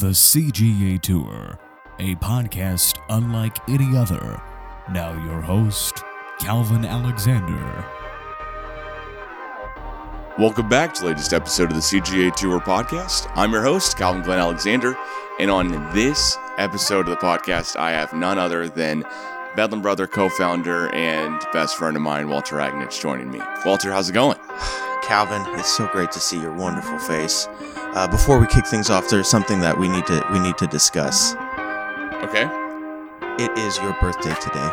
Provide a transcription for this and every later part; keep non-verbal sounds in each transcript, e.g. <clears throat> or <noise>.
The CGA Tour, a podcast unlike any other. Now, your host, Calvin Alexander. Welcome back to the latest episode of the CGA Tour podcast. I'm your host, Calvin Glen Alexander, and on this episode of the podcast, I have none other than Bedlam Brother co founder and best friend of mine, Walter Agnitsch, joining me. Walter, how's it going? <sighs> Calvin, it's so great to see your wonderful face. Uh, before we kick things off, there's something that we need to we need to discuss. Okay. It is your birthday today.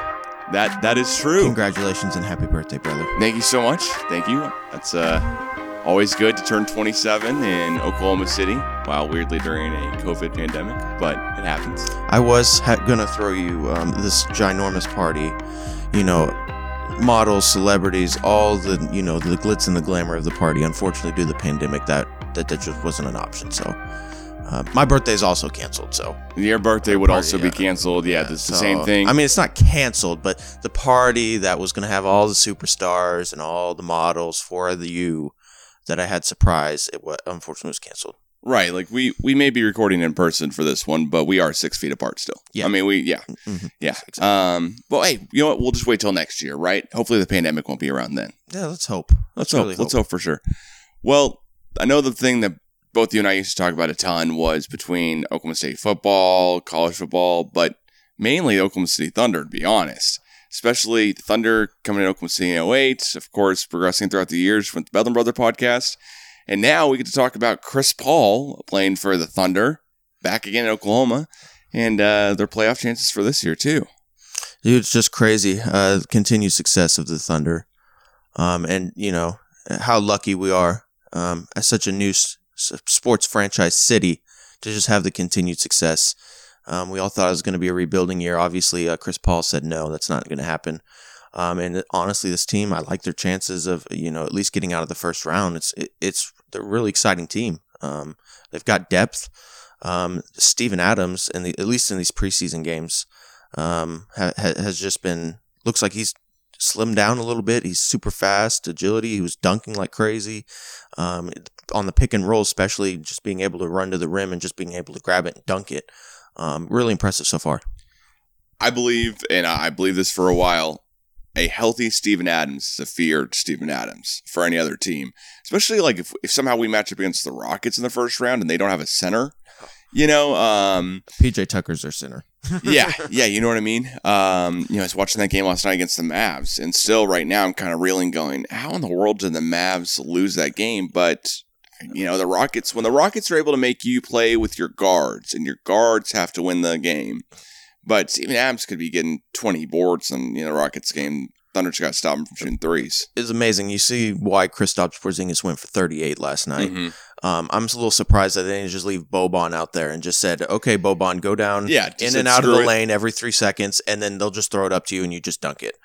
That that is true. Congratulations and happy birthday, brother. Thank you so much. Thank you. That's uh, always good to turn 27 in Oklahoma City. Wow, weirdly during a COVID pandemic, but it happens. I was ha- gonna throw you um, this ginormous party. You know, models, celebrities, all the you know the glitz and the glamour of the party. Unfortunately, due to the pandemic, that that, that just wasn't an option. So. Uh, my birthday is also canceled, so Your birthday would Party, also be canceled. Yeah, it's the So, same thing. I mean, it's not canceled, but the party that was going to have all the superstars and all the models for the U that I had surprised, it was, unfortunately was canceled. Right, like we we may be recording in person for this one, but we are six feet apart still. Yeah. I mean we yeah Mhm. yeah. Exactly. Um, well, hey, you know what? We'll just wait till next year, right? Hopefully the pandemic won't be around then. Yeah, let's hope. Let's really hope. Let's hope for sure. Well, I know the thing that both you and I used to talk about a ton was between Oklahoma State football, college football, but mainly Oklahoma City Thunder, to be honest. Especially Thunder coming in Oklahoma City in 08, of course, progressing throughout the years with the Bedlam Brother podcast. And now we get to talk about Chris Paul playing for the Thunder, back again in Oklahoma, and uh, their playoff chances for this year, too. Dude, it's just crazy. Uh, continued success of the Thunder, um, and you know how lucky we are um, as such a new s- sports franchise city to just have the continued success. Um, we all thought it was going to be a rebuilding year. Obviously, uh, Chris Paul said no, that's not going to happen. Um, and honestly, this team, I like their chances of you know at least getting out of the first round. It's it, it's a really exciting team. Um, they've got depth. Um, Steven Adams, the at least in these preseason games, um, ha- has just been looks like he's slimmed down a little bit. He's super fast, agility. He was dunking like crazy um, on the pick and roll, especially just being able to run to the rim and just being able to grab it and dunk it. Um, really impressive so far. I believe, and I believe this for a while, a healthy Steven Adams is a feared Steven Adams for any other team. Especially like if, if somehow we match up against the Rockets in the first round and they don't have a center. You know, um, PJ Tucker's their center. <laughs> yeah, yeah, you know what I mean. Um, you know, I was watching that game last night against the Mavs, and still right now I'm kind of reeling, going, "How in the world did the Mavs lose that game?" But you know, the Rockets, when the Rockets are able to make you play with your guards, and your guards have to win the game, but Steven Adams could be getting 20 boards in you know the Rockets game. Thunder just got to stop him from shooting threes. It's amazing. You see why Kristaps Porzingis went for 38 last night. Mhm. Um, I'm just a little surprised that they didn't just leave Boban out there and just said, "Okay, Boban, go down Yeah, in and out of the it." lane every three seconds, and then they'll just throw it up to you and you just dunk it."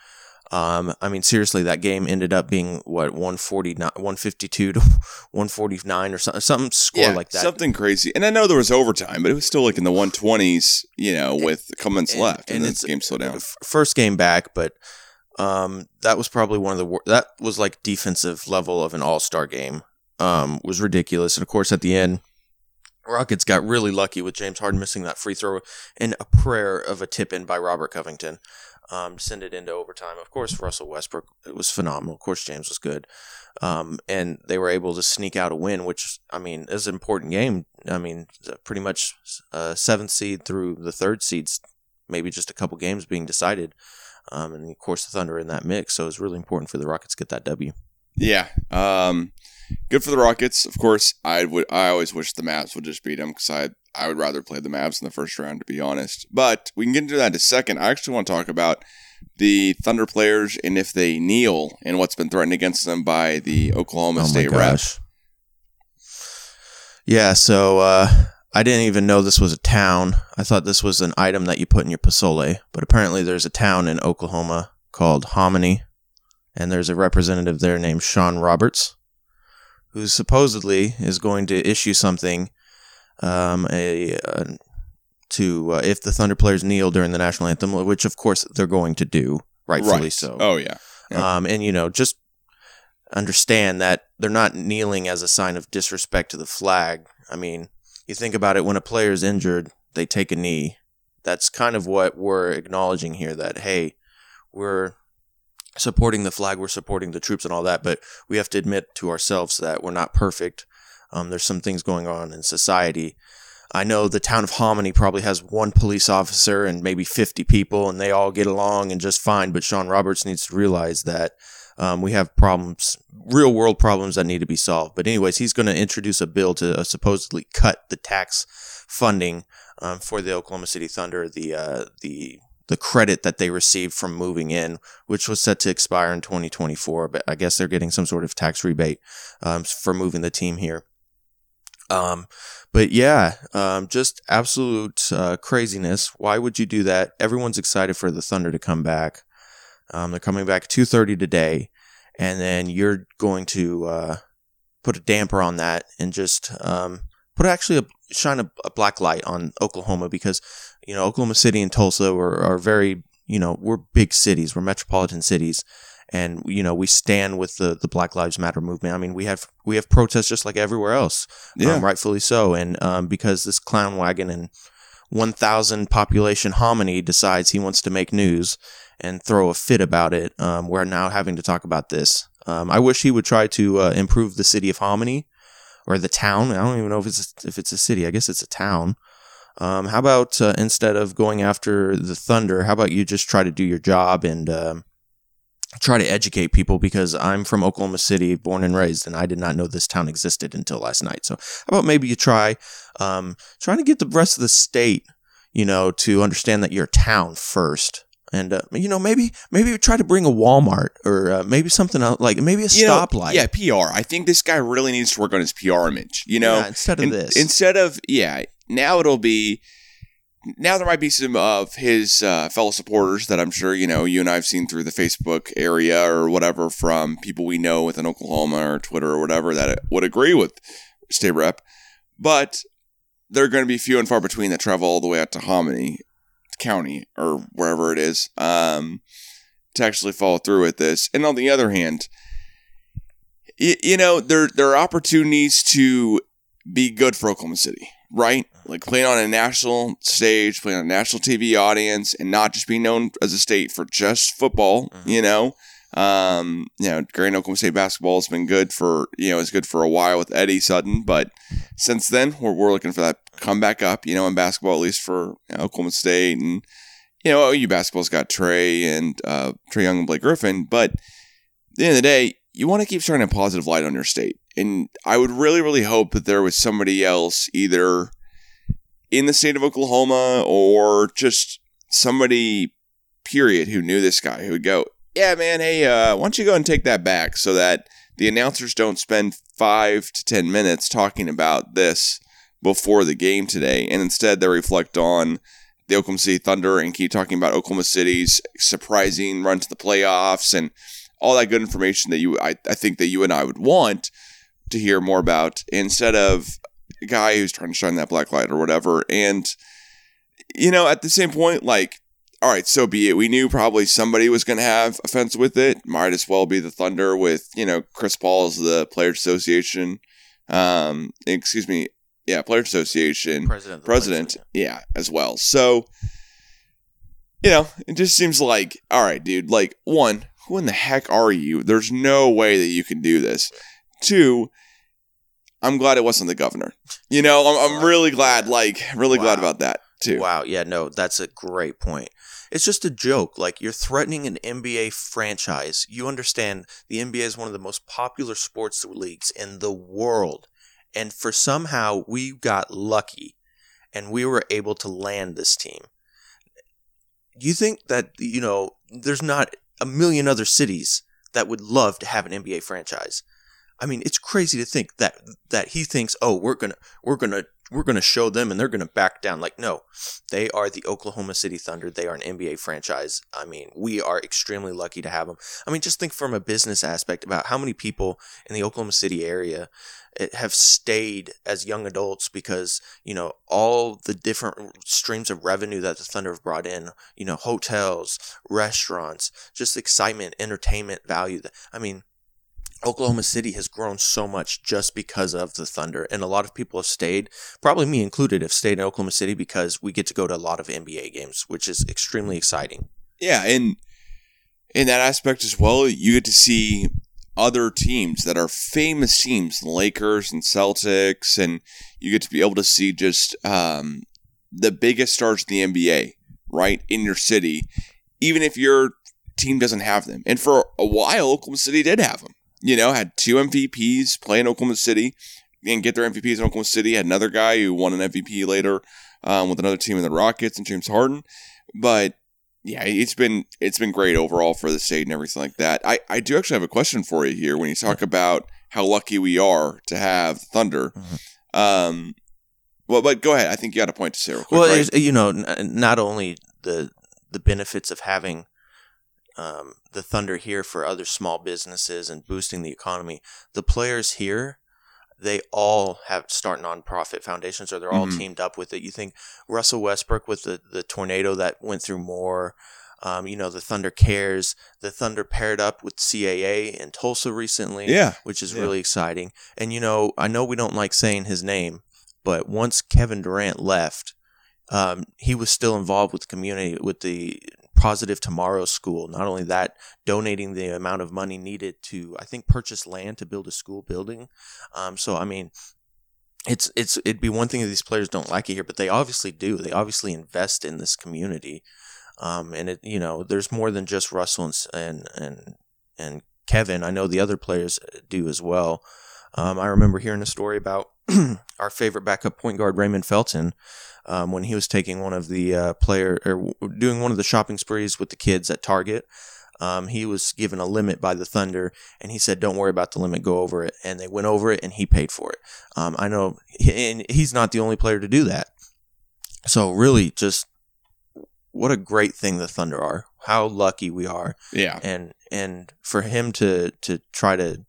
Um, I mean, seriously, that game ended up being what 149, 152 to <laughs> 149 or something, some score Yeah, like that. something crazy. And I know there was overtime, but it was still like in the 120s, you know, with a couple and- left, and, and the it's- game slowed down. First game back, but um, that was probably one of the that was like defensive level of an all star game. Um, was ridiculous, and of course at the end, Rockets got really lucky with James Harden missing that free throw and a prayer of a tip in by Robert Covington. Um, send it into overtime. Of course, Russell Westbrook it was phenomenal. Of course, James was good, um, and they were able to sneak out a win, which I mean is an important game. I mean, pretty much uh, seventh seed through the third seeds, maybe just a couple games being decided. Um, and of course, the Thunder in that mix. So it's really important for the Rockets to get that W. Yeah. Um, good for the Rockets. Of course, I would. I always wish the Mavs would just beat them because I I would rather play the Mavs in the first round, to be honest. But we can get into that in a second. I actually want to talk about the Thunder players and if they kneel and what's been threatened against them by the Oklahoma State rep. Yeah, so uh, I didn't even know this was a town. I thought this was an item that you put in your pozole, but apparently there's a town in Oklahoma called Hominy, and there's a representative there named Sean Roberts, who supposedly is going to issue something, um, a uh, to uh, if the Thunder players kneel during the national anthem, which of course they're going to do, rightfully Right. so. Oh yeah. Yep. Um, and you know, just understand that they're not kneeling as a sign of disrespect to the flag. I mean, you think about it when a player is injured, they take a knee. That's kind of what we're acknowledging here that, hey, we're supporting the flag, we're supporting the troops and all that, but we have to admit to ourselves that we're not perfect. Um, there's some things going on in society. I know the town of Hominy probably has one police officer and maybe 50 people, and they all get along and just fine. But Sean Roberts needs to realize that um, we have problems, real world problems that need to be solved. But, anyways, he's going to introduce a bill to uh, supposedly cut the tax funding um, for the Oklahoma City Thunder, the uh, the the credit that they received from moving in, which was set to expire in 2024. But I guess they're getting some sort of tax rebate um, for moving the team here. Um, but yeah, um, just absolute uh, craziness. Why would you do that? Everyone's excited for the Thunder to come back. Um, they're coming back 2:30 today, and then you're going to uh, put a damper on that and just um, put actually a, shine a, a, black light on Oklahoma because you know Oklahoma City and Tulsa are, are very you know we're big cities, we're metropolitan cities, and you know we stand with the the Black Lives Matter movement. I mean we have we have protests just like everywhere else, Yeah. um, rightfully so, and um, because this clown wagon and 1,000 population hominy decides he wants to make news and throw a fit about it, um, we're now having to talk about this. Um, I wish he would try to uh, improve the city of Hominy or the town. I don't even know if it's if it's a city. I guess it's a town. Um, how about uh, instead of going after the Thunder, how about you just try to do your job and um, try to educate people? Because I'm from Oklahoma City, born and raised, and I did not know this town existed until last night. So how about maybe you try um, trying to get the rest of the state, you know, to understand that you're a town first. And uh, you know, maybe maybe try to bring a Walmart or uh, maybe something else, like maybe a You know, stoplight. yeah, PR. I think this guy really needs to work on his PR image. You know, Yeah, instead of In- this. Instead of yeah, now it'll be. Now there might be some of his uh, fellow supporters that I'm sure you know you and I've seen through the Facebook area or whatever from people we know within Oklahoma or Twitter or whatever that would agree with state rep, but they're going to be few and far between that travel all the way out to Hominy County or wherever it is um, to actually follow through with this. And on the other hand, y- you know there there are opportunities to be good for Oklahoma City, right? Like playing on a national stage, playing on a national TV audience, and not just being known as a state for just football. Mhm. You know, um, you know, Grand Oklahoma State basketball has been good for you know it's good for a while with Eddie Sutton, but since then we're, we're looking for that comeback up. You know, in basketball at least for you know, Oklahoma State and you know OU basketball's got Trae and uh, Trae Young and Blake Griffin, but at the end of the day, you want to keep shining a positive light on your state. And I would really, really hope that there was somebody else either in the state of Oklahoma or just somebody, period, who knew this guy who would go, Yeah, man, hey, uh, why don't you go and take that back so that the announcers don't spend five to 10 minutes talking about this before the game today. And instead, they reflect on the Oklahoma City Thunder and keep talking about Oklahoma City's surprising run to the playoffs and all that good information that you I, I think that you and I would want to hear more about instead of a guy who's trying to shine that black light or whatever. And you know, at the same point, like, all right, so be it. We knew probably somebody was going to have offense with it. Might as well be the Thunder with you know Chris Paul as the Players Association. Um, excuse me, yeah, Players Association president, president, Players yeah, as well. So, you know, it just seems like, all right, dude, like, one, who in the heck are you? There's no way that you can do this. Two, I'm glad it wasn't the governor. You know, I'm, I'm really glad, like, really glad about that, too. Wow, yeah, no, that's a great point. It's just a joke. Like you're threatening an NBA franchise. You understand the NBA is one of the most popular sports leagues in the world. And for somehow we got lucky and we were able to land this team. You think that, you know, there's not a million other cities that would love to have an NBA franchise. I mean, it's crazy to think that that he thinks, "Oh, we're to we're to we're to show them and they're to back down." Like, no. They are the Oklahoma City Thunder. They are an NBA franchise. I mean, we are extremely lucky to have them. I mean, just think from a business aspect about how many people in the Oklahoma City area eh, have stayed as young adults because, you know, all the different streams of revenue that the Thunder have brought in, you know, hotels, restaurants, just excitement, entertainment value. I mean, Oklahoma City has grown so much just because of the Thunder, and a lot of people have stayed, probably me included, have stayed in Oklahoma City because we get to go to a lot of NBA games, which is extremely exciting. Yeah, and in that aspect as well, you get to see other teams that are famous teams, the Lakers and Celtics, and you get to be able to see just um, the biggest stars in the NBA, right, in your city, even if your team doesn't have them. And for a while, Oklahoma City did have them. You know, had two MVPs playing Oklahoma City and get their MVPs in Oklahoma City. Had another guy who won an MVP later um, with another team in the Rockets and James Harden. But yeah, it's been it's been great overall for the state and everything like that. I, I do actually have a question for you here when you talk about how lucky we are to have Thunder. Mhm. Um, well, but go ahead. I think you got a point to say real quick. well, right? you know, n- not only the the benefits of having um, the Thunder here for other small businesses and boosting the economy, the players here, they all have start nonprofit foundations or they're all Mhm. teamed up with it. You think Russell Westbrook with the the tornado that went through Moore. Um, you know, the Thunder Cares. The Thunder paired up with CAA in Tulsa recently yeah, which is Yeah. really exciting. And you know, I know we don't like saying his name, but once Kevin Durant left, um, he was still involved with the community with the Positive Tomorrow School. Not only that, donating the amount of money needed to, I think, purchase land to build a school building. Um, so I mean. It's it's it'd be one thing if these players don't like it here, but they obviously do. They obviously invest in this community, um, and it you know there's more than just Russell and and and, Kevin. I know the other players do as well. Um, I remember hearing a story about <clears throat> our favorite backup point guard Raymond Felton um, when he was taking one of the uh, player or doing one of the shopping sprees with the kids at Target. Um, he was given a limit by the Thunder, and he said, "Don't worry about the limit, go over it." And they went over it, and he paid for it. Um, I know, and he's not the only player to do that. So really, just what a great thing the Thunder are. How lucky we are yeah, and and for him to to try to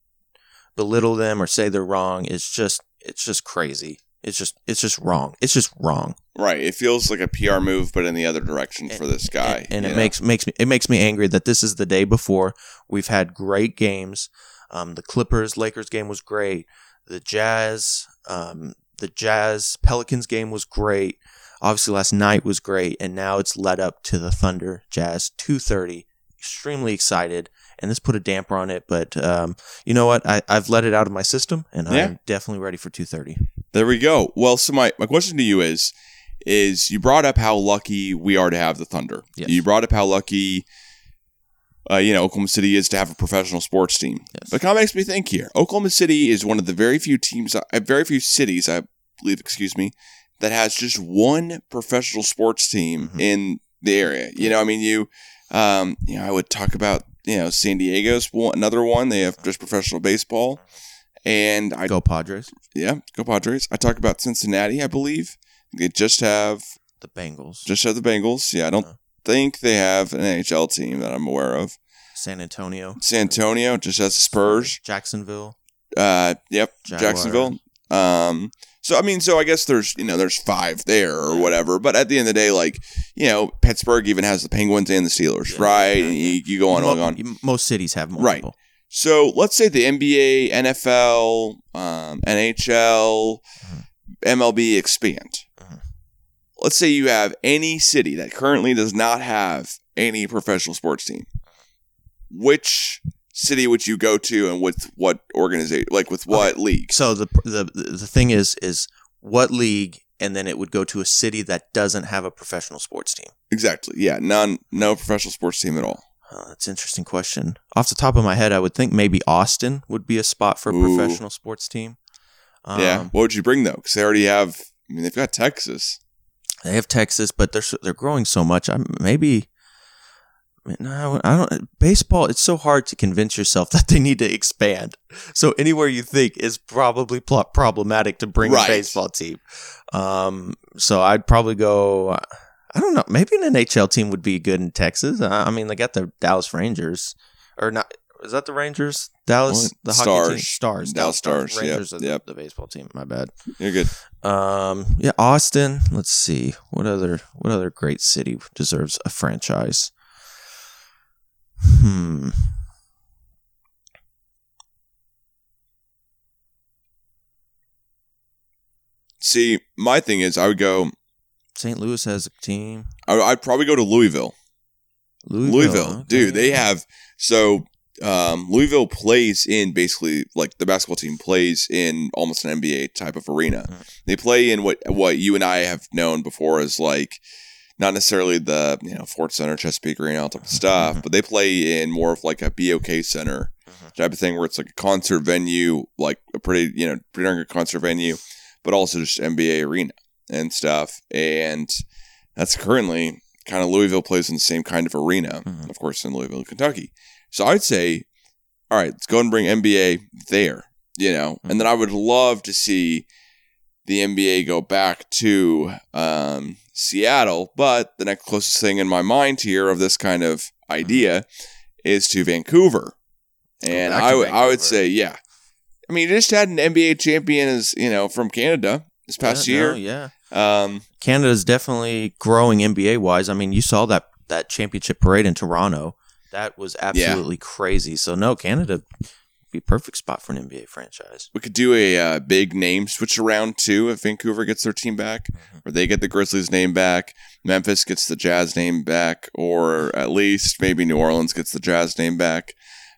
belittle them or say they're wrong is just it's just crazy. It's just it's just wrong. It's just wrong. right. It feels like a PR move, but in the other direction for this guy. and, and you it know? makes makes me it makes me angry that this is the day before we've had great games. Um, the Clippers Lakers game was great. The Jazz um, the Jazz Pelicans game was great. Obviously, last night was great, and now it's led up to the Thunder Jazz two thirty. Extremely excited, and this put a damper on it. But um, you know what? I, I've let it out of my system, and Yeah. I'm definitely ready for two thirty. There we go. Well, so my, my question to you is is you brought up how lucky we are to have the Thunder. Yes. You brought up how lucky uh, you know Oklahoma City is to have a professional sports team. Yes. But it kind of makes me think here. Oklahoma City is one of the very few teams, uh, very few cities, I believe, excuse me, that has just one professional sports team Mhm. in the area. You know, I mean, you, um, you know, I would talk about you know San Diego's one, another one. They have just professional baseball, and I Go Padres. yeah, go Padres. I talk about Cincinnati, I believe. They just have The Bengals. just have the Bengals. Yeah, I don't Uh. think they have an NHL team that I'm aware of. San Antonio. San Antonio just has the Spurs. Jacksonville. Uh, yep. Jacksonville. Um, so I mean, so I guess there's you know there's five there or whatever. But at the end of the day, like you know, Pittsburgh even has the Penguins and the Steelers, Yeah, right? yeah, and you, you go on and on. Most cities have Right. So let's say the NBA, NFL, um, NHL. MLB expand. Mhm. Let's say you have any city that currently does not have any professional sports team. Which city would you go to, and with what organization? Like with what league? So the the the thing is is what league, and then it would go to a city that doesn't have a professional sports team. Exactly. Yeah, none, no professional sports team at all. Uh, that's an interesting question. Off the top of my head, I would think maybe Austin would be a spot for a Ooh. professional sports team. Um, yeah. What would you bring though? Because they already have. I mean, they've got Texas. They have Texas, but they're they're growing so much. I'm maybe. No, I don't. Baseball. It's so hard to convince yourself <laughs> that they need to expand. So anywhere you think is probably pl- problematic to bring Right. a baseball team. Um. So I'd probably go. I don't know. Maybe an NHL team would be good in Texas. I mean, they got the Dallas Rangers, or not? Is that the Rangers? Dallas, the Stars. hockey team, Stars, Dallas, Stars, Stars. Rangers, yep. yep. the baseball team. My bad. You're good. Um, yeah, Austin. Let's see what other what other great city deserves a franchise. Hmm. See, my thing is, I would go St. Louis has a team. I, I'd probably go to Louisville. Louisville, Louisville, okay. dude. They have so um, Louisville plays in basically like the basketball team plays in almost an NBA type of arena. Mhm. They play in what what you and I have known before as like not necessarily the you know Ford Center, Chesapeake Arena, all type of <laughs> stuff, Mhm. but they play in more of like a BOK Center Mhm. type of thing where it's like a concert venue, like a pretty you know pretty darn good concert venue, but also just NBA arena and stuff. And that's currently kind of Louisville plays in the same kind of arena, Mhm. of course, in Louisville, Kentucky. So I'd say, all right, let's go and bring NBA there, you know, and then I would love to see the NBA go back to um, Seattle. But the next closest thing in my mind here of this kind of idea is to Vancouver. And I would- I would say, yeah. I mean, you just had an NBA champion as, you know, from Canada this past Yeah, year. no, yeah. Um, Canada's definitely growing NBA wise. I mean, you saw that that championship parade in Toronto. That was absolutely crazy. So no, Canada be perfect spot for an NBA franchise. we could do a uh, big name switch around too if Vancouver gets their team back, Mhm. or they get the Grizzlies name back, Memphis gets the Jazz name back, or at least maybe New Orleans gets the Jazz name back.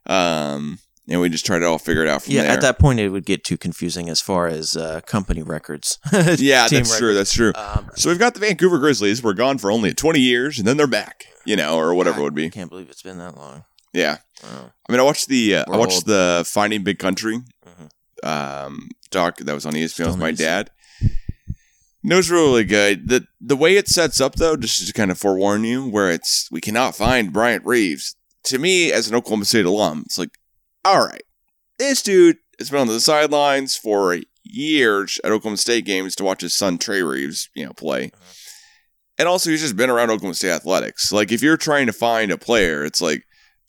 Um, and we just try to all figure it out from Yeah, there. at that point it would get too confusing as far as uh, company records. <laughs> yeah, that's true. That's true. Um, So we've got the Vancouver Grizzlies. We're gone for only 20 years, and then they're back. You know, or whatever it would I be. can't believe it's been that long. Yeah. Oh. I mean, I watched the uh, I watched old. the Finding Big Country Mhm. um, doc that was on ESPN Still with my dad. It was really good. the The way it sets up, though, just to kind of forewarn you, where it's we cannot find Bryant Reeves. To me, as an Oklahoma State alum, it's like, all right, this dude has been on the sidelines for years at Oklahoma State games to watch his son Trey Reeves, you know, play. Uh-huh. And also, he's just been around Oklahoma State athletics. Like, if you're trying to find a player, it's like,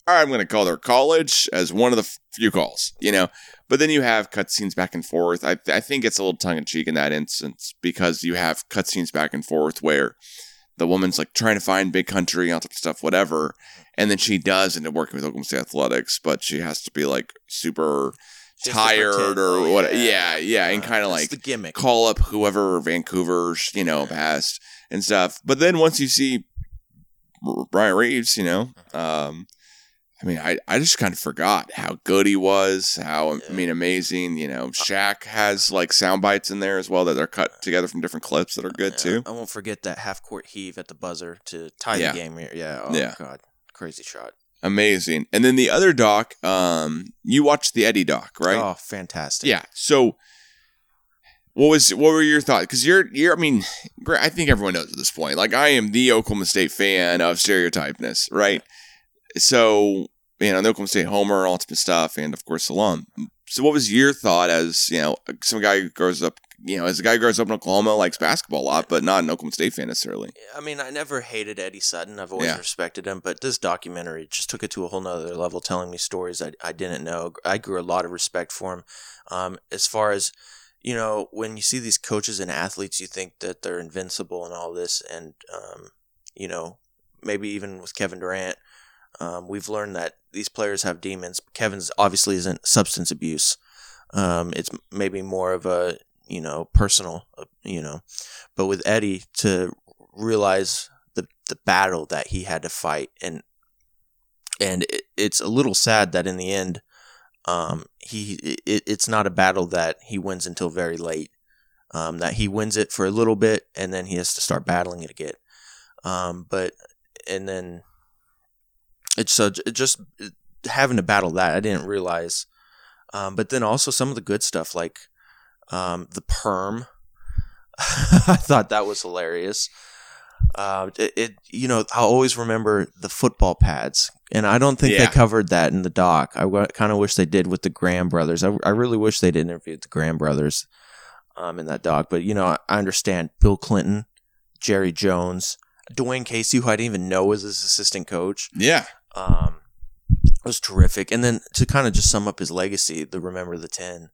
all right, I'm going to call their college as one of the few calls, you know. But then you have cutscenes back and forth. I, I think it's a little tongue in cheek in that instance because you have cutscenes back and forth where the woman's like trying to find big country, all type of stuff, whatever. And then she does end up working with Oklahoma State athletics, but she has to be like super Just tired pretend, or what? Yeah, yeah, and kind of like the gimmick. call up whoever Vancouver's, you know, past and stuff. But then once you see Bryant Reeves, you know, um, I mean, I, I just kind of forgot how good he was, how, I mean, amazing, you know, Shaq has like sound bites in there as well that are cut together from different clips that are good Yeah, too. I won't forget that half court heave at the buzzer to tie Yeah. the game here. Yeah. Oh Yeah. god. Crazy shot. Amazing. And then the other doc, um, you watched the Eddie doc, right? Oh, fantastic. Yeah. So, what was what were your thoughts? Because you're you're I mean, I think everyone knows at this point. Like I am the Oklahoma State fan of stereotypeness, right? So you know, the Oklahoma State homer, all that stuff, and of course, alum. So, what was your thought as you know, some guy who grows up, you know, as a guy who grows up in Oklahoma, likes basketball a lot, but not an Oklahoma State fan necessarily. I mean, I never hated Eddie Sutton. I've always Yeah. respected him, but this documentary just took it to a whole nother level, telling me stories I, I didn't know. I grew a lot of respect for him. Um, as far as, you know, when you see these coaches and athletes, you think that they're invincible and all this. And, um, you know, maybe even with Kevin Durant, um, we've learned that these players have demons. Kevin's obviously isn't substance abuse. Um, it's maybe more of a, you know, personal, uh, you know, but with Eddie to realize the the battle that he had to fight and and it, it's a little sad that in the end um he it, it's not a battle that he wins until very late um that he wins it for a little bit and then he has to start battling it again um but and then it's so just having to battle that I didn't realize um but then also some of the good stuff like um the perm <laughs> I thought that was hilarious. Uh, it, it, you know, I always remember the football pads, and I don't think Yeah. they covered that in the doc. I kind of wish they did with the Graham brothers. I, I really wish they'd interviewed the Graham brothers, um, in that doc. But you know, I, I understand Bill Clinton, Jerry Jones, Dwane Casey, who I didn't even know was his assistant coach Yeah. Um, was terrific. And then to kind of just sum up his legacy, the Remember the Ten,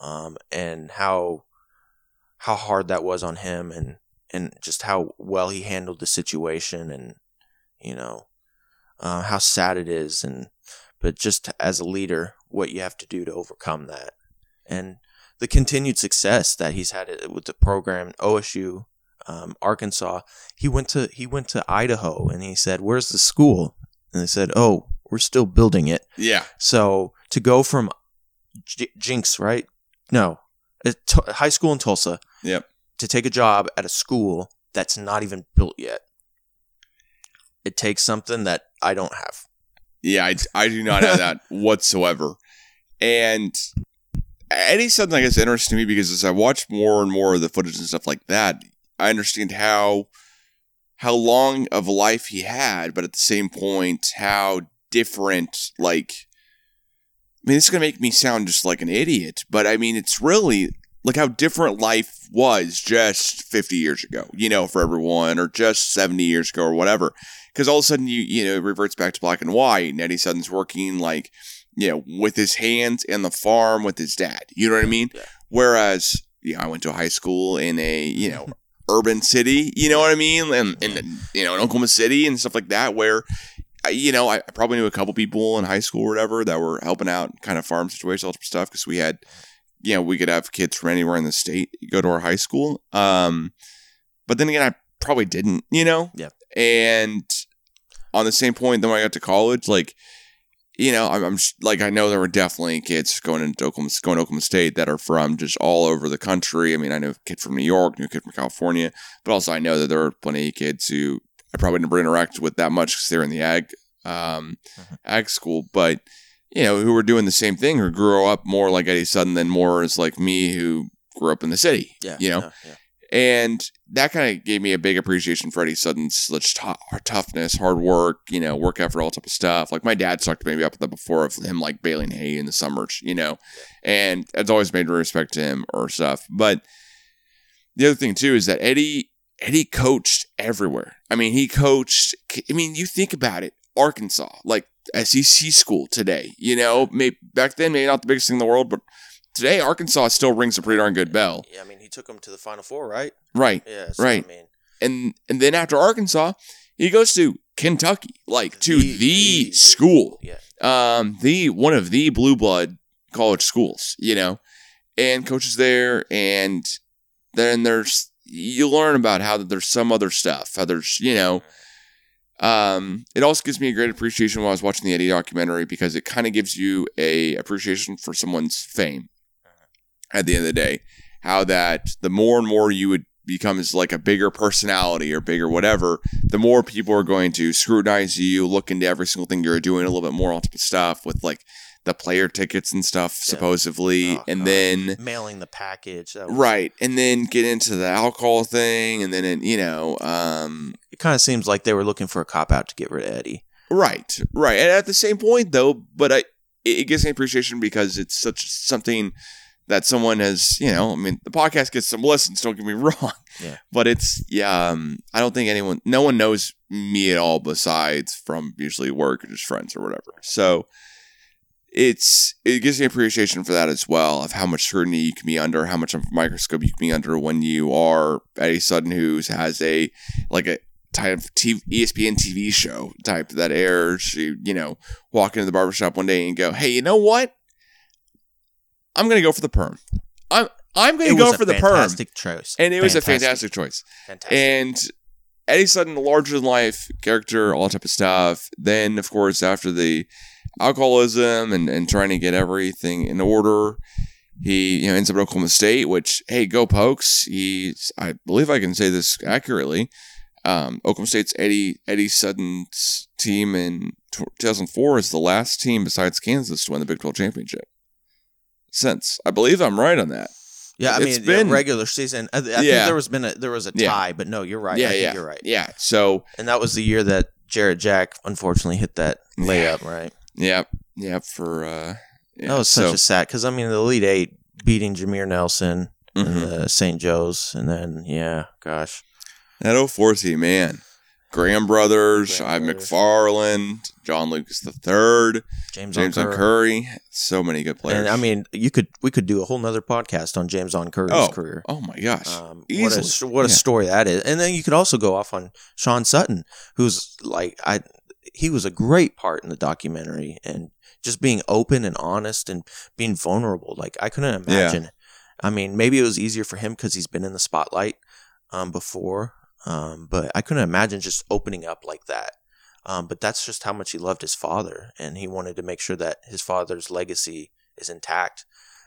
um, and how how hard that was on him, and and just how well he handled the situation, and you know uh, how sad it is, and but just as a leader, what you have to do to overcome that, and the continued success that he's had with the program, OSU, um, Arkansas. He went to he went to Idaho and he said, "Where's the school?" And they said, "Oh, we're still building it." Yeah. So to go from J- Jenks, right? No, t- high school in Tulsa. Yep. To take a job at a school that's not even built yet. It takes something that I don't have. Yeah, I, I do not have that <laughs> whatsoever. And Eddie Sutton, I guess, interesting to me because as I watch more and more of the footage and stuff like that, I understand how how long of a life he had, but at the same point, how different. Like, I mean, it's gonna make me sound just like an idiot, but I mean, it's really like how different life was just 50 years ago, you know, for everyone, or just 70 years ago, or whatever. Because all of a sudden, you you know, it reverts back to black and white, and Eddie Sutton's working like you know, with his hands and the farm with his dad. You know what I mean? Yeah. Whereas, you know, I went to high school in a, you know, urban city, you know what I mean? And, and you know, in Oklahoma City and stuff like that, where, you know, I probably knew a couple people in high school or whatever that were helping out kind of farm situations, all stuff, because we had, you know, we could have kids from anywhere in the state go to our high school. Um, but then again, I probably didn't, you know? Yeah. And on the same point, then when I got to college, like, you know, I'm, I'm like, I know there were definitely kids going into Oklahoma, going to Oklahoma State that are from just all over the country. I mean, I know a kid from New York, knew a kid from California, but also I know that there are plenty of kids who I probably never interact with that much because they're in the ag, um, Mhm. ag school, but you know, who were doing the same thing, who grew up more like Eddie Sutton than more as like me, who grew up in the city. Yeah. you know, yeah, yeah. And that kind of gave me a big appreciation for Eddie Sutton's tou- toughness, hard work, you know, work effort, all type of stuff. Like my dad talked to me about that before of him like baling hay in the summers, you know, and it's always made respect to him or stuff. But the other thing too is that Eddie Eddie coached everywhere. I mean, he coached. I mean, you think about it, Arkansas, like SEC school today. You know, maybe back then maybe not the biggest thing in the world, but today Arkansas still rings a pretty darn good bell. Yeah, I mean, he took him to the Final Four, right? Right Yeah. So, Right. I mean, and and then after Arkansas, he goes to Kentucky, like to The- the, the- school, yeah. um, the one of the blue blood college schools, you know, and coaches there, and then there's you learn about how that there's some other stuff, how there's you know. Um, it also gives me a great appreciation when I was watching the Eddie documentary because it kind of gives you a appreciation for someone's fame. At the end of the day, how that the more and more you would become as like a bigger personality or bigger whatever, the more people are going to scrutinize you, look into every single thing you're doing a little bit more on top of stuff with like the player tickets and stuff, Yeah. supposedly, Oh, and God. then mailing the package. Was, right, and then get into the alcohol thing, and then it, you know, um, It kind of seems like they were looking for a cop out to get rid of Eddie. Right, right. And at the same point, though, but I, it it gives me appreciation because it's such something that someone has, you know, I mean, the podcast gets some listens. Don't get me <laughs> wrong. Yeah. But it's, yeah, um, I don't think anyone, no one knows me at all besides from usually work or just friends or whatever. So it's, it gives me appreciation for that as well of how much scrutiny you can be under, how much of a microscope you can be under when you are Eddie Sutton, who has a, like a, type of TV, ESPN TV show type that airs. You, you know, walk into the barbershop one day and go, "Hey, you know what? I'm going to go for the perm. I'm I'm going to go for the perm." fantastic choice. And it was a fantastic choice. Fantastic. And Eddie Sutton, larger than life character, all type of stuff. Then, of course, after the alcoholism and, and trying to get everything in order, he you know ends up at Oklahoma State. Which, hey, go Pokes! He's I believe I can say this accurately. Um, Oklahoma State's Eddie Eddie Sutton's team in 2004 is the last team besides Kansas to win the Big 12 championship. Since I believe I'm right on that. yeah, I mean, it's yeah, been- regular season. I, I think Yeah. there was been a there was a Yeah. tie, but no, you're right. yeah, I think yeah, you're right. Yeah. So And that was the year that Jarrett Jack unfortunately hit that Yeah. layup. Right. Yep, yep. For uh, yeah, that was such so, a sad because I mean the Elite Eight beating Jameer Nelson mhm. and the St. Joe's, and then yeah, gosh, that 04 team, man. Graham Brothers, Graham I Brothers. McFarlin, John Lucas the third, James JamesOn Curry. Curry. So many good players. And I mean, you could we could do a whole nother podcast on JamesOn Curry's Oh, career. oh my gosh, Um, what a, what a Yeah. story that is. And then you could also go off on Sean Sutton, who's like I he was a great part in the documentary and just being open and honest and being vulnerable. Like I couldn't Yeah. imagine I mean, maybe it was easier for him because he's been in the spotlight um, before, um, but I couldn't imagine just opening up like that. Um, but that's just how much he loved his father, and he wanted to make sure that his father's legacy is intact.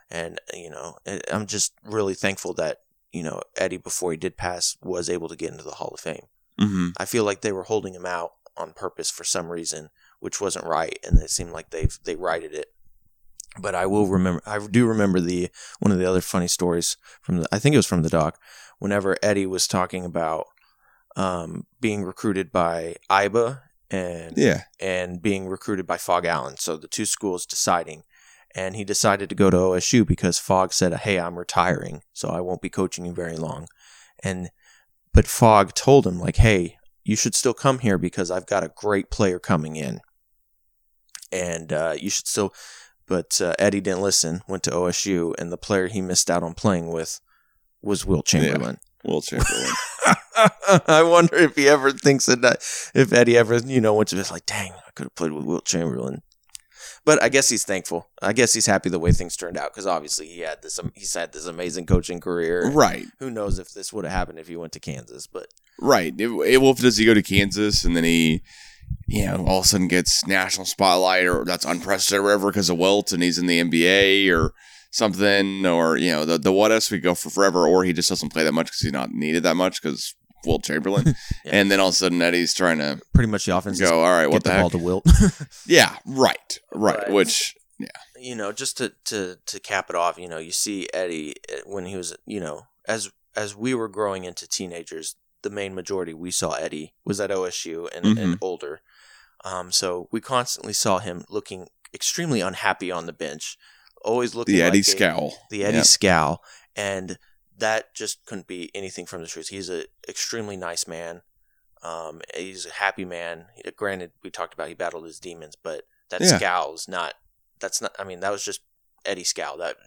And you know, I'm just really thankful that you know Eddie, before he did pass, was able to get into the Hall of Fame. Mm-hmm. I feel like they were holding him out on purpose for some reason, which wasn't right, and it seemed like they've they righted it. But I will remember. I do remember the one of the other funny stories from the. I think it was from the doc. Whenever Eddie was talking about um, being recruited by Iba and Yeah. and being recruited by Phog Allen, so the two schools deciding, and he decided to go to OSU because Phog said, "Hey, I'm retiring, so I won't be coaching you very long," and but Phog told him like, "Hey, you should still come here because I've got a great player coming in, and uh, you should still." But uh, Eddie didn't listen. Went to OSU, and the player he missed out on playing with was Wilt Chamberlain. Wilt Chamberlain. <laughs> I wonder if he ever thinks that, if Eddie ever, you know, went to just like, dang, I could have played with Wilt Chamberlain. But I guess he's thankful. I guess he's happy the way things turned out because obviously he had this. Um, he's had this amazing coaching career. right. Who knows if this would have happened if he went to Kansas? But Right. It, it, well, does he go to Kansas and then he, you know, all of a sudden gets national spotlight or that's unprecedented or whatever because of Wilt and he's in the NBA or something or, you know, the, the what else we go for forever or he just doesn't play that much because he's not needed that much because Wilt Chamberlain. <laughs> Yeah. And then all of a sudden Eddie's trying to pretty much the offense is go, all right, get what the, the, ball heck? to Wilt. <laughs> Yeah. Right. Right. Right. Which, yeah, you know, just to to to cap it off, you know, you see Eddie uh, when he was, you know, as as we were growing into teenagers, the main majority we saw Eddie was at OSU and, and older. Um, so we constantly saw him looking extremely unhappy on the bench, always looking the like Eddie a- scowl. the Eddie Yep. scowl, and that just couldn't be anything from the truth. He's an extremely nice man. Um, he's a happy man. Granted, we talked about he battled his demons, but that Yeah. scowl is not. That's not. I mean, that was just Eddie scowl. That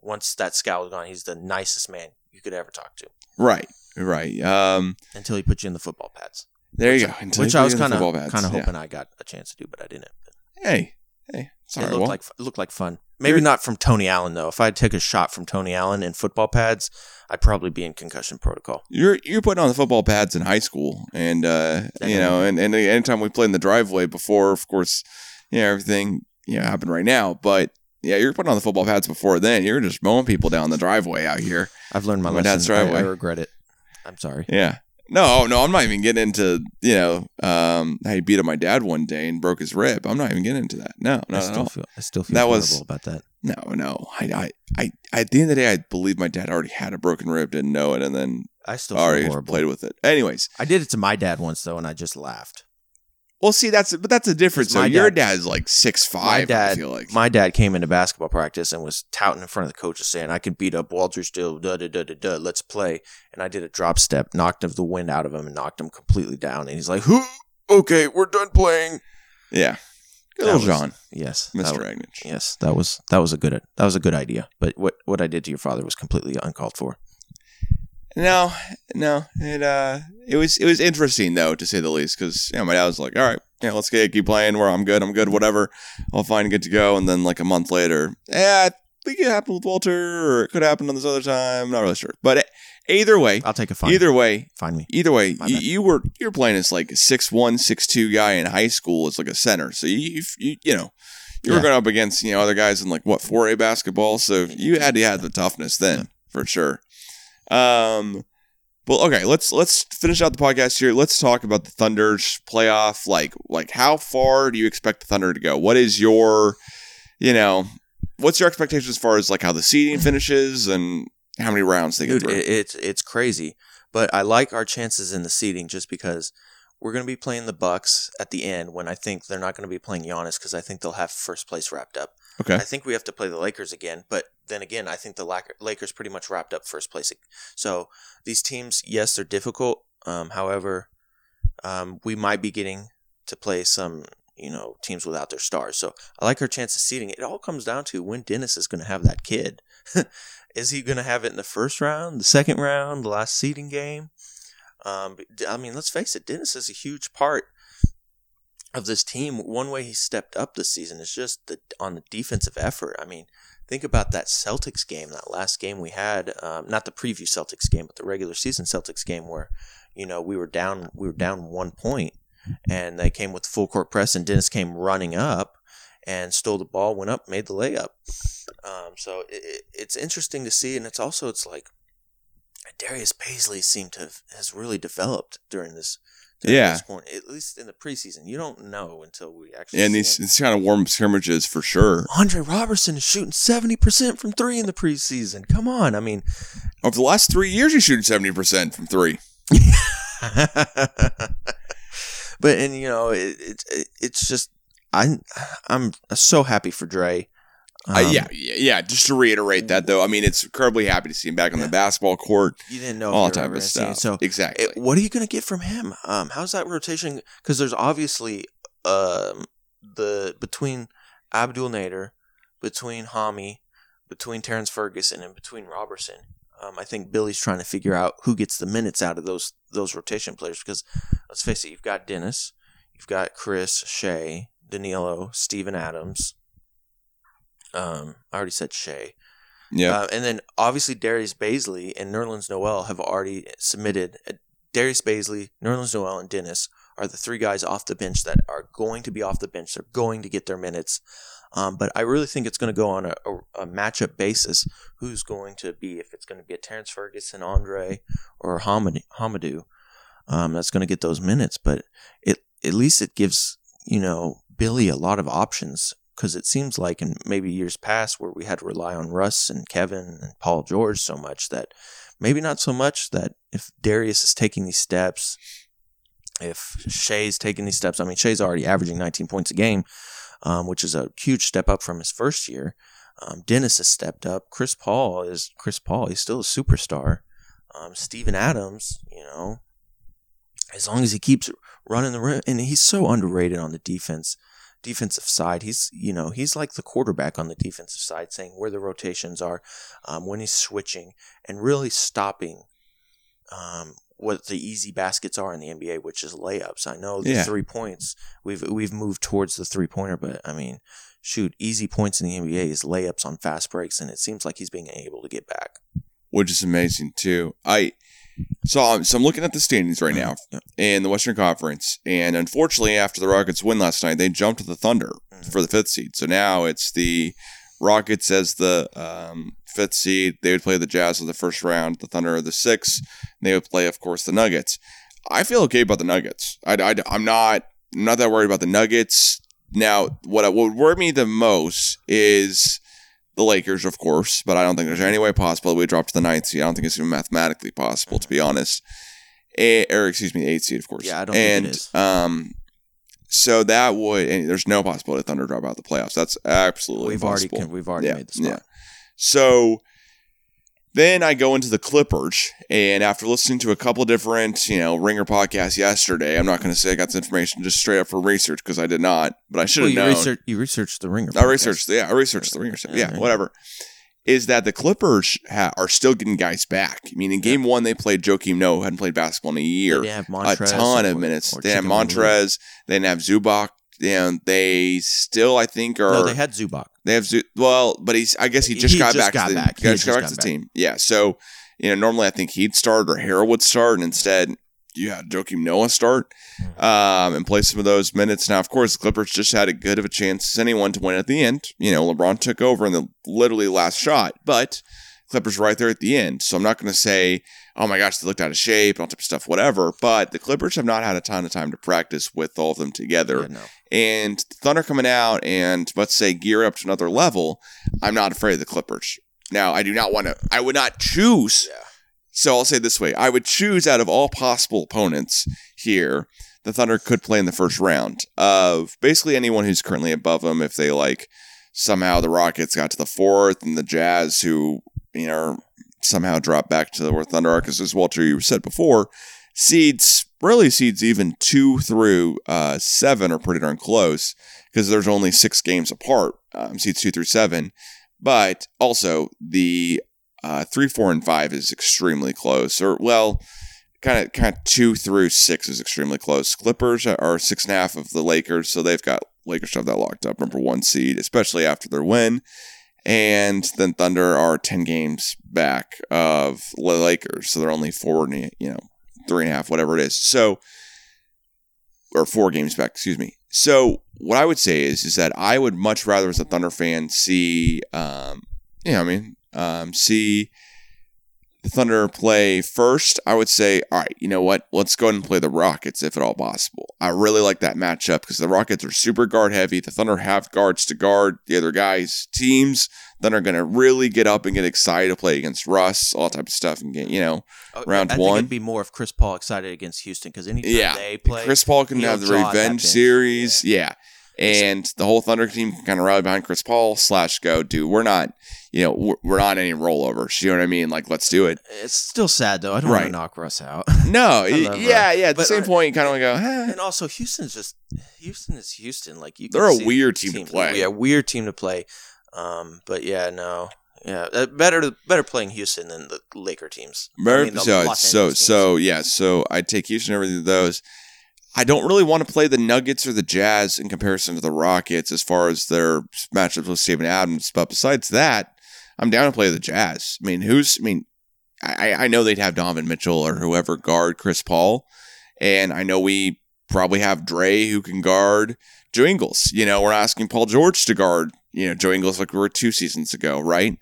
once that scowl is gone, he's the nicest man you could ever talk to. Right. Right. Um, Until he put you in the football pads, there you go. Until which I was get in the kind of kind of Yeah. hoping I got a chance to do, but I didn't. But Hey. Hey. Sorry. it looked well, like it looked like fun. Maybe You're- not from Tony Allen though. If I'd take a shot from Tony Allen in football pads, I'd probably be in concussion protocol. you're you're putting on the football pads in high school, and uh, you know, and and anytime we played in the driveway before, of course, yeah, everything you know happened right now, but yeah, you're putting on the football pads before then. You're just mowing people down the driveway out here. I've learned my, My dad's lesson. I, I regret it. I'm sorry. Yeah. No, no, I'm not even getting into you know um, how he beat up my dad one day and broke his rib. I'm not even getting into that. No, no, I still feel I still feel That was- about that. no, no. I, I, I, at the end of the day, I believe my dad already had a broken rib, didn't know it, and then I still already horrible. played with it. Anyways, I did it to my dad once though, and I just laughed. Well, see, that's but that's a difference. So my your dad. dad's like six five. My dad, I feel like my dad came into basketball practice and was touting in front of the coaches, saying, "I can beat up Walter Still, da da da da da. Let's play." And I did a drop step, knocked the wind out of him, and knocked him completely down. And he's like, "Who? Okay, we're done playing." yeah, good That old was- John, Yes, was- Agnitsch. Yes, that was that was a good that was a good idea. But what what I did to your father was completely uncalled for. No, no, it uh, it was it was interesting though to say the least because you know my dad was like, all right, yeah, let's get keep playing. Where I'm good, I'm good, whatever. I'll find good to go. And then like a month later, yeah, I think it happened with Walter, or it could happen on this other time. Not really sure, but eh, either way, I'll take a fine. either way, Find me. Either way, you, you were you're playing as like a six one, six two guy in high school as like a center. So you you you, you know you were going up against you know other guys in like what four A basketball. So you had to have the toughness then for sure. Um, well, okay, let's let's finish out the podcast here. Let's talk about the Thunder's playoff. Like like how far do you expect the Thunder to go? What is your you know what's your expectation as far as like how the seeding finishes and how many rounds they get Dude, through? it, it's it's crazy, but I like our chances in the seeding just because we're going to be playing the Bucks at the end when I think they're not going to be playing Giannis because I think they'll have first place wrapped up. okay, I think we have to play the Lakers again, but then again, I think the Lakers pretty much wrapped up first place. So these teams, yes, they're difficult. Um, however, um, we might be getting to play some, you know, teams without their stars. So I like our chance of seeding. It all comes down to when Dennis is going to have that kid. <laughs> is he going to have it in the first round, the second round, the last seeding game? Um, I mean, let's face it, Dennis is a huge part of this team. One way he stepped up this season is just the on the defensive effort. I mean, think about that Celtics game, that last game we had, um, not the preview Celtics game, but the regular season Celtics game where, you know, we were down, we were down one point, and they came with the full court press, and Dennis came running up and stole the ball, went up, made the layup. Um, so it, it, it's interesting to see, and it's also it's like Darius Bazley seemed to have, has really developed during this. Yeah. this point, at least in the preseason, you don't know until we actually. And these these kind of warm scrimmages for sure. Andre Roberson is shooting seventy percent from three in the preseason. Come on, I mean, Over the last three years, he's shooting seventy percent from three. <laughs> but and you know it, it, it it's just I I'm so happy for Dre. Uh, Um, yeah, yeah, yeah. Just to reiterate that, though, I mean, it's incredibly happy to see him back on Yeah. the basketball court, you didn't know all type of gonna see it. stuff. So exactly. it- what are you going to get from him? Um, how's that rotation? Because there's obviously um the between Abdel Nader, between Hami, between Terrence Ferguson, and between Roberson. Um, I think Billy's trying to figure out who gets the minutes out of those those rotation players. Because let's face it, you've got Dennis, you've got Chris, Shai, Danilo, Steven Adams. Um, I already said Shai. yeah, Uh, and then obviously Darius Bazley and Nerlens Noel have already submitted. Uh, Darius Bazley, Nerlens Noel, and Dennis are the three guys off the bench that are going to be off the bench. They're going to get their minutes. Um, but I really think it's going to go on a, a, a matchup basis. Who's going to be, if it's going to be a Terrence Ferguson, Andre, or Hamidou, um, that's going to get those minutes. But it at least it gives, you know, Billy a lot of options because it seems like in maybe years past where we had to rely on Russ and Kevin and Paul George so much that maybe not so much that if Darius is taking these steps, if Shai's taking these steps, I mean Shai's already averaging 19 points a game, um, which is a huge step up from his first year. Um, Dennis has stepped up. Chris Paul is Chris Paul. He's still a superstar. Um, Steven Adams, you know, as long as he keeps running the rim, and he's so underrated on the defense defensive side. He's you know he's like the quarterback on the defensive side, saying where the rotations are, um, when he's switching, and really stopping um, what the easy baskets are in the NBA, which is layups. I know the Yeah. three points we've we've moved towards the three pointer, but I mean, shoot, easy points in the NBA is layups on fast breaks, and it seems like he's being able to get back. which is amazing too. I so I'm, so I'm looking at the standings right now in the Western Conference, and unfortunately, after the Rockets win last night, they jumped to the Thunder Mhm. for the fifth seed. So now it's the Rockets as the um, fifth seed. They would play the Jazz in the first round. The Thunder are the sixth. They would play, of course, the Nuggets. I feel okay about the Nuggets. I, am not I'm not that worried about the Nuggets. Now, what what would worry me the most is the Lakers, of course, but I don't think there's any way possible that we drop to the ninth seed. I don't think it's even mathematically possible, to be honest. A, or excuse me, eighth seed, of course. Yeah, I don't think and, it is. Um, so that would, and there's no possibility Thunder drop out the playoffs. That's absolutely We've already we've already Yeah, made the spot. So then I go into the Clippers, and after listening to a couple different, you know, Ringer podcasts yesterday, I'm not going to say I got this information just straight up for research because I did not, but I should have you known. research you researched the ringer. I researched, yeah, I researched the Ringer stuff. Yeah, Yeah, yeah. whatever. Is that the Clippers ha- are still getting guys back? I mean, in game one, they played Joakim who hadn't played basketball in a They year didn't have a ton of minutes. They have. Montrez. They didn't have Zubac. And they still, I think, are No, they had Zubac. they have Zu- well, but he's. I guess he just He got just back. got to the, back. He He just just got back to the team. Yeah. So you know, normally I think he'd start or Harrell would start, and instead you had Joakim Noah start Mm-hmm. um, and play some of those minutes. Now, of course, the Clippers just had as good of a chance as anyone to win at the end. You know, LeBron took over in the literally last shot, but Clippers right there at the end. So I'm not going to say, oh my gosh, they looked out of shape and all type of stuff, whatever. But the Clippers have not had a ton of time to practice with all of them together Yeah, no. and Thunder coming out and let's say gear up to another level, I'm not afraid of the Clippers. Now, I do not want to. I would not choose. Yeah. So I'll say this way: I would choose out of all possible opponents here. The Thunder could play in the first round of basically anyone who's currently above them. If they like somehow the Rockets got to the fourth and the Jazz, who you know somehow drop back to where Thunder are, because as Walter you said before, seeds really seeds even two through uh, seven are pretty darn close because there's only six games apart. Um, seeds two through seven, but also the uh, three, four, and five is extremely close. Or well, kind of kind of two through six is extremely close. Clippers are six and a half of the Lakers, so they've got Lakers have that locked up number one seed, especially after their win. And then Thunder are ten games back of the Lakers, so they're only four, and you know, three and a half, whatever it is. So, or four games back, excuse me. So, what I would say is, is that I would much rather, as a Thunder fan, see, um, you know, I mean, um, see Thunder play first, I would say, all right, you know what? Let's go ahead and play the Rockets if at all possible. I really like that matchup because the Rockets are super guard heavy. The Thunder have guards to guard the other guys' teams. Then are going to really get up and get excited to play against Russ, all type of stuff, and get you know, Oh, Round I think one. it'd be more if Chris Paul excited against Houston because anytime yeah. they play, Chris Paul can have the revenge series, yeah. And the whole Thunder team can kind of rally behind Chris Paul slash go, dude. We're not, you know, we're, we're not any rollovers. You know what I mean? Like, let's do it. it's still sad though. I don't want to knock Russ out. <laughs> No, yeah, yeah. At the same uh, point, you kind of go, eh. and also Houston's just Houston is Houston. Like you, They're a weird the team to play. Yeah, weird team to play. Um, but yeah, no, yeah, uh, better better playing Houston than the Laker teams. I mean, the so, so, teams. so, yeah. So I take Houston over those. I don't really want to play the Nuggets or the Jazz in comparison to the Rockets as far as their matchups with Steven Adams. But besides that, I'm down to play the Jazz. I mean, who's? I mean, I, I know they'd have Donovan Mitchell or whoever guard Chris Paul, and I know we probably have Dre who can guard Joe Ingles. You know, we're asking Paul George to guard you know Joe Ingles like we were two seasons ago, right?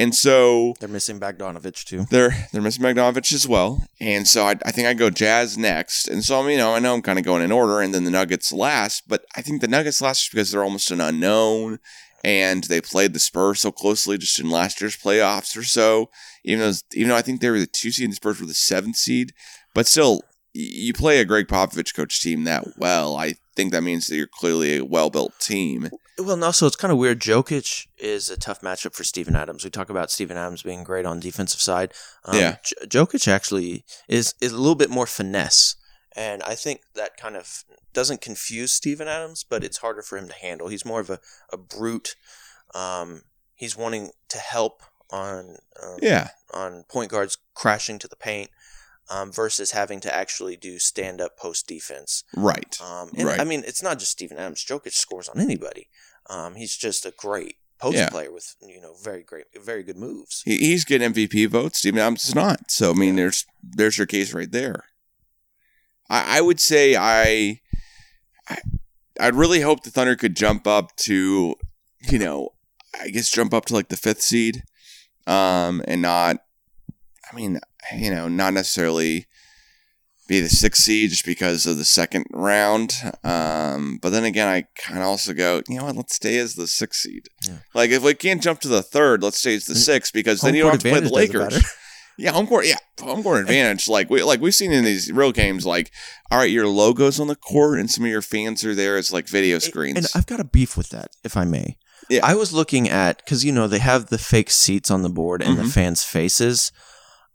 And so they're missing Bogdanovich too. they're they're missing Magnovich as well, and so I, I think I go Jazz next, and so I'm you know I know I'm kind of going in order, and then the Nuggets last, but I think the Nuggets last just because they're almost an unknown, and they played the Spurs so closely just in last year's playoffs or so. Even though even though I think they were the two seed, and the Spurs were the seventh seed, but still, you play a Gregg Popovich coach team that well. I think that means that you're clearly a well built team. Well, and also it's kind of weird. Jokic is a tough matchup for Steven Adams. We talk about Steven Adams being great on defensive side. Um, Yeah. J- Jokic actually is is a little bit more finesse, and I think that kind of doesn't confuse Steven Adams, but it's harder for him to handle. He's more of a, a brute. Um, he's wanting to help on um, Yeah, on point guards crashing to the paint. Um, versus having to actually do stand up post defense. right. Um, and Right. I mean, it's not just Steven Adams. Jokic scores on anybody. Um, he's just a great post Yeah. player with you know very great, very good moves. He, he's getting MVP votes. Steven Adams is not. So I mean, there's there's your case right there. I, I would say I, I I'd really hope the Thunder could jump up to, you know, I guess jump up to like the fifth seed, um, and not. I mean, you know, not necessarily be the sixth seed just because of the second round. Um, but then again, I kind of also go, you know what? Let's stay as the sixth seed. Yeah. Like if we can't jump to the third, let's stay as the Mm. sixth because then you don't have to play the Lakers. <laughs> Yeah, home court. Yeah, home court advantage. Like we like we've seen in these real games. Like, all right, your logos on the court, and some of your fans are there as like video screens. And I've got a beef with that, if I may. Yeah. I was looking at because you know they have the fake seats on the board and the Mhm. fans' faces.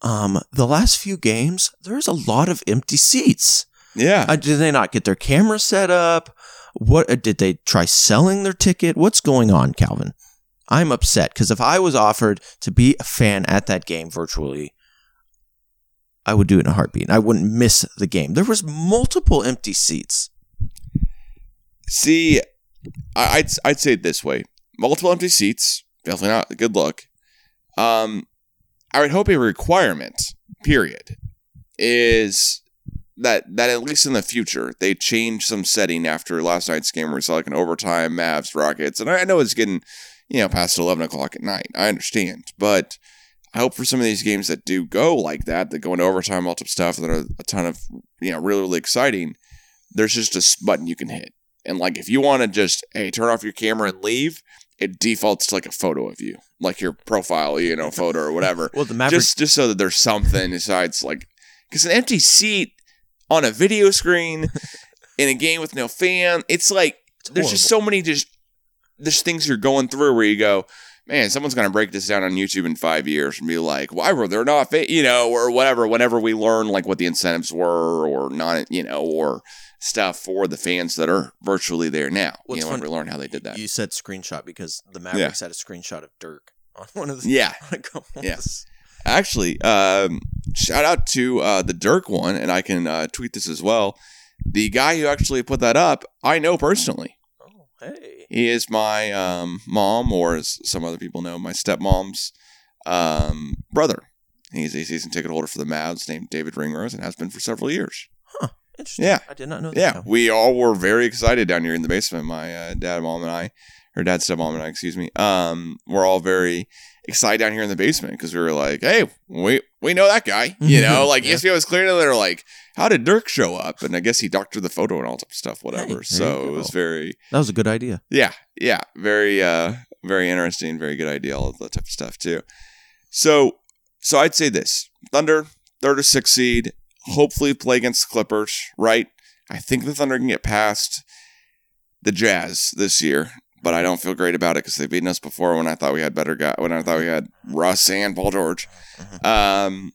Um, the last few games, there's a lot of empty seats. yeah, Uh, did they not get their camera set up? What uh, did they try selling their ticket? What's going on, Calvin? I'm upset because if I was offered to be a fan at that game virtually, I would do it in a heartbeat. I wouldn't miss the game. There was multiple empty seats. See, I'd I'd say it this way: multiple empty seats, definitely not good look. Um, I would hope a requirement, period, is that that at least in the future they change some setting after last night's game where we saw like an overtime Mavs Rockets, and I, know it's getting you know past eleven o'clock at night. I understand, but I hope for some of these games that do go like that, that go into overtime, multiple stuff, that are a ton of you know really really exciting. There's just a button you can hit. And like if you want to just hey turn off your camera and leave, it defaults to like a photo of you, like your profile, you know, photo or whatever. <laughs> Well, the Mavericks. just just so that there's something besides like because an empty seat on a video screen <laughs> in a game with no fan, it's like there's just so many just there's things you're going through where you go, man, someone's gonna break this down on YouTube in five years and be like, why were there not, fa-? you know, or whatever. Whenever we learn like what the incentives were or not, you know, or stuff for the fans that are virtually there now. What's you know, fun- we learn how they did that. You said screenshot because the Mavericks had a screenshot of Dirk on one of the. yeah, <laughs> on a couple of Yeah. actually, um, shout out to uh, the Dirk one, and I can uh, tweet this as well. The guy who actually put that up, I know personally. Oh. Hey. He is my um, mom, or as some other people know, my stepmom's um, brother. He's a season ticket holder for the Mavs named David Ringrose and has been for several years. Interesting. Yeah. I did not know that. Yeah, we all were very excited down here in the basement. My uh, dad, mom, and I, or dad, stepmom, and I, excuse me. Um, we're all very excited down here in the basement because we were like, "Hey, we we know that guy." <laughs> You know, like Yeah. ESPN was clear. They were like, "How did Dirk show up?" And I guess he doctored the photo and all type of stuff, whatever. there so it was very, That was a good idea. yeah, yeah, very, uh, very interesting, very good idea, all of that type of stuff too. So, so I'd say this: Thunder, third or sixth seed, hopefully play against the Clippers, right? I think the Thunder can get past the Jazz this year, but I don't feel great about it because they've beaten us before when I thought we had better guy when I thought we had Russ and Paul George. Um,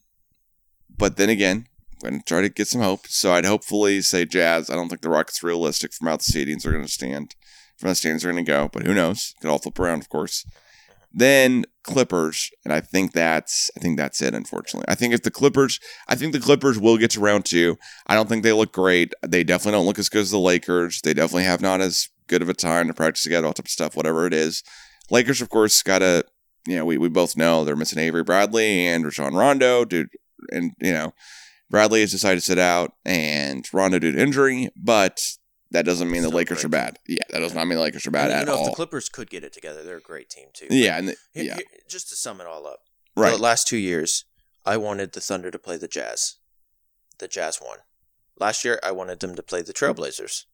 but then again, I'm going to try to get some hope. So I'd hopefully say Jazz. I don't think the Rockets realistic from how the seedings are going to stand, from how the standings are going to go. But who knows? Could all flip around, of course. Then Clippers, and I think that's I think that's it. Unfortunately, I think if the Clippers, I think the Clippers will get to round two. I don't think they look great. They definitely don't look as good as the Lakers. They definitely have not as good of a time to practice together, all type of stuff, whatever it is. Lakers, of course, got to you know we we both know they're missing Avery Bradley and Rajon Rondo, dude, and you know Bradley has decided to sit out and Rondo due to injury, but that doesn't mean the Lakers great are bad. Yeah, that does not mean the Lakers are bad at you know, if all. the Clippers could get it together, they're a great team too. yeah, and the, Here- yeah, here- just to sum it all up, right. The last two years, I wanted the Thunder to play the Jazz. The Jazz won. Last year, I wanted them to play the Trailblazers.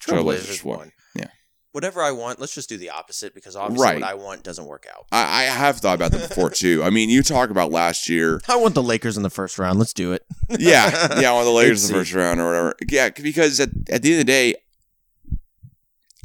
Trailblazers won. Yeah. Whatever I want, let's just do the opposite because obviously Right. what I want doesn't work out. I, I have thought about that before too. I mean, you talk about last year. I want the Lakers in the first round. Let's do it. <laughs> Yeah, yeah, one of the Lakers in the Let's first round or whatever. Yeah, because at, at the end of the day,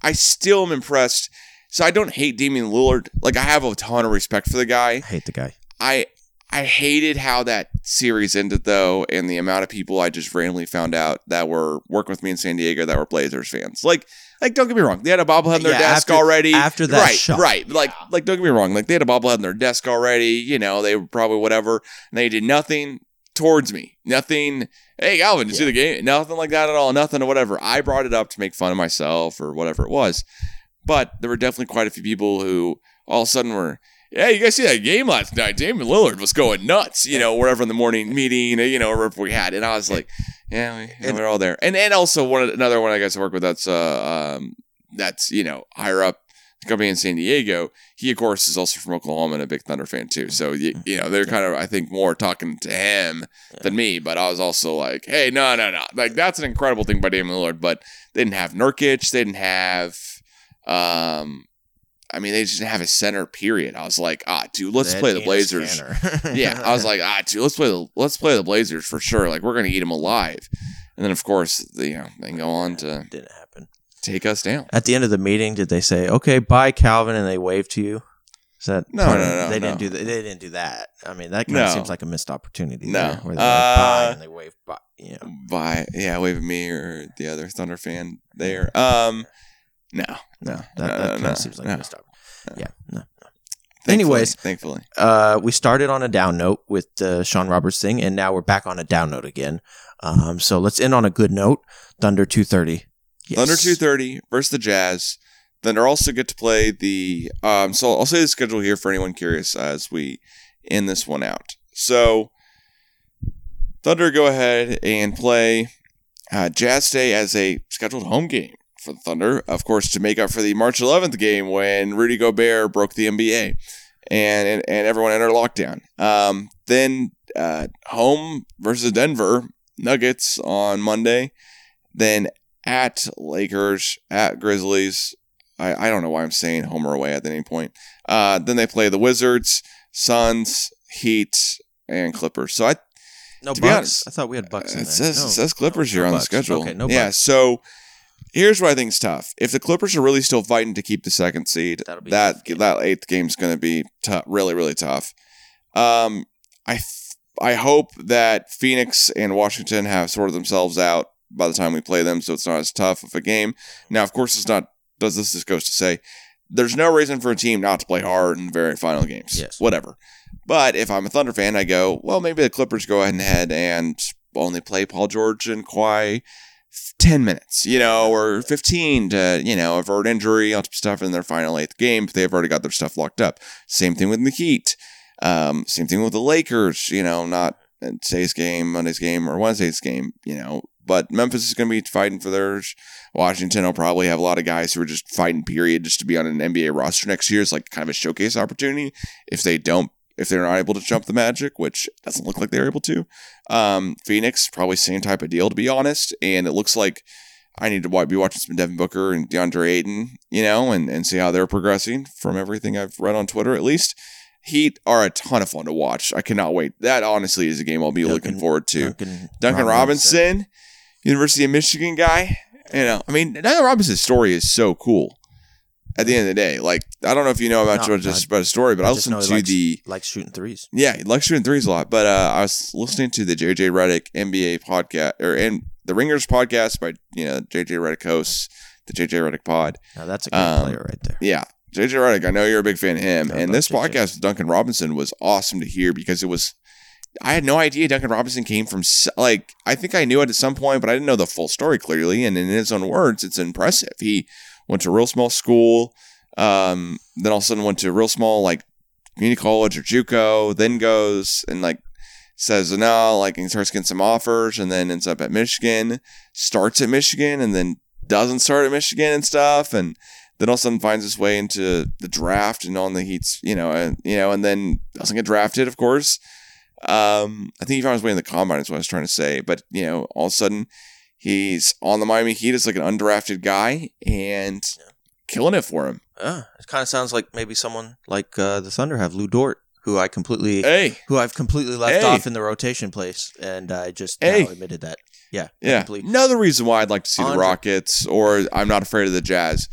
I still am impressed. So I don't hate Damian Lillard. Like I have a ton of respect for the guy. I hate the guy. I I hated how that series ended though, and the amount of people I just randomly found out that were working with me in San Diego that were Blazers fans. Like, like don't get me wrong, they had a bobblehead in their Yeah, desk after- already. after that right, shot. right. Like, Yeah. like don't get me wrong, like they had a bobblehead in their desk already. You know, they were probably whatever, and they did nothing towards me. Nothing. Hey, Alvin, did you see the game? Nothing like that at all. Nothing or whatever. I brought it up to make fun of myself or whatever it was. But there were definitely quite a few people who all of a sudden were, yeah, you guys see that game last night? Damian Lillard was going nuts, you know, wherever in the morning meeting, you know, wherever we had. And I was like, yeah, we, And- we're all there. And and also one another one I got to work with that's uh um that's you know higher up the company in San Diego. He of course is also from Oklahoma and a big Thunder fan too. So you, you know they're kind of I think more talking to him than me. But I was also like, hey, no, no, no, like that's an incredible thing by Damian Lillard. But they didn't have Nurkic. They didn't have um. I mean, they just didn't have a center. Period. I was like, ah, dude, let's They play the Blazers. <laughs> <laughs> Yeah, I was like, ah, dude, let's play the let's play the Blazers for sure. Like we're gonna eat them alive. And then of course, the, you know, they go on to didn't happen. take us down. At the end of the meeting, did they say, "Okay, bye, Calvin," and they wave to you? Is that No, no, no, They no. didn't do that. They didn't do that. I mean, that kind No. of seems like a missed opportunity. No. there, where they're like, bye Uh, and they wave bye. You know, By yeah, wave at me or the other Thunder fan there. Um, no, no, that, no, that no, kind no, of seems like no. a missed opportunity. <laughs> Yeah, no. Thankfully- Anyways. thankfully, Uh, we started on a down note with the Sean Roberts thing, and now we're back on a down note again. Um, so let's end on a good note. Thunder two thirty. Yes. Thunder two thirty versus the Jazz. Thunder also get to play the. Um, so I'll say the schedule here for anyone curious as we end this one out. So Thunder go ahead and play uh, Jazz Day as a scheduled home game for the Thunder, of course, to make up for the March 11th game when Rudy Gobert broke the NBA and and, and everyone entered lockdown. Um, then uh, home versus Denver Nuggets on Monday. Then at Lakers, at Grizzlies. I, I don't know why I'm saying home or away at any point. Uh, then they play the Wizards, Suns, Heat, and Clippers. So I No To be Bucks. honest, I thought we had Bucks in it there. says, No, it says Clippers no here on the schedule. Okay, no yeah. Bucks. So here's what I think is tough. If the Clippers are really still fighting to keep the second seed, That'll be a that that eighth game is going to be tough, really, really tough. Um, I th- I hope that Phoenix and Washington have sorted themselves out by the time we play them, so it's not as tough of a game. Now, of course, it's not. Does this just goes to say there's no reason for a team not to play hard in very final games. Yes. Whatever. But if I'm a Thunder fan, I go, well, maybe the Clippers go ahead and head and only play Paul George and Kawhi 10 minutes, you know, or 15 to, you know, avert injury, all type of stuff in their final eighth game. They've already got their stuff locked up. Same thing with the Heat. Um, same thing with the Lakers, you know, not today's game, Monday's game, or Wednesday's game, you know. But Memphis is going to be fighting for theirs. Washington will probably have a lot of guys who are just fighting, period, just to be on an NBA roster next year. It's like kind of a showcase opportunity. If they don't, if they're not able to jump the Magic, which doesn't look like they're able to, um, Phoenix probably same type of deal, to be honest. And it looks like I need to be watching some Devin Booker and DeAndre Ayton, you know, and, and see how they're progressing from everything I've read on Twitter, at least. Heat are a ton of fun to watch. I cannot wait. That honestly is a game I'll be Duncan- looking forward to. Duncan, Duncan Robinson, University of Michigan guy. You know, I mean, Duncan Robinson's story is so cool. At the end of the day, like I don't know if you know about No, just about a story, but I, I listened to likes- the like shooting threes. yeah, he likes shooting threes a lot. But uh, I was listening to the JJ Redick NBA podcast or and the Ringers podcast by you know JJ Redick hosts the JJ Redick pod. Now that's a great Um, player right there. Yeah. JJ Redick, I know you're a big fan of him. And this JJ. podcast with Duncan Robinson was awesome to hear because it was, I had no idea Duncan Robinson came from, like, I think I knew it at some point, but I didn't know the full story clearly. And in his own words, it's impressive. He went to a real small school, um, then all of a sudden went to a real small, like, community college or Juco, then goes and, like, says no, like, and starts getting some offers and then ends up at Michigan, starts at Michigan and then doesn't start at Michigan and stuff. And, then all of a sudden finds his way into the draft and on the Heat's, you know, and you know, and then doesn't get drafted, of course. Um, I think he found his way in the combine is what I was trying to say. But you know, all of a sudden he's on the Miami Heat as like an undrafted guy and killing it for him. Ah, it kind of sounds like maybe someone like uh, the Thunder have Lu Dort, who I completely, Hey, who I've completely left Hey. off in the rotation place, and I just Hey. now admitted that. Yeah, yeah. completely- Another reason why I'd like to see the Rockets or I'm not afraid of the Jazz.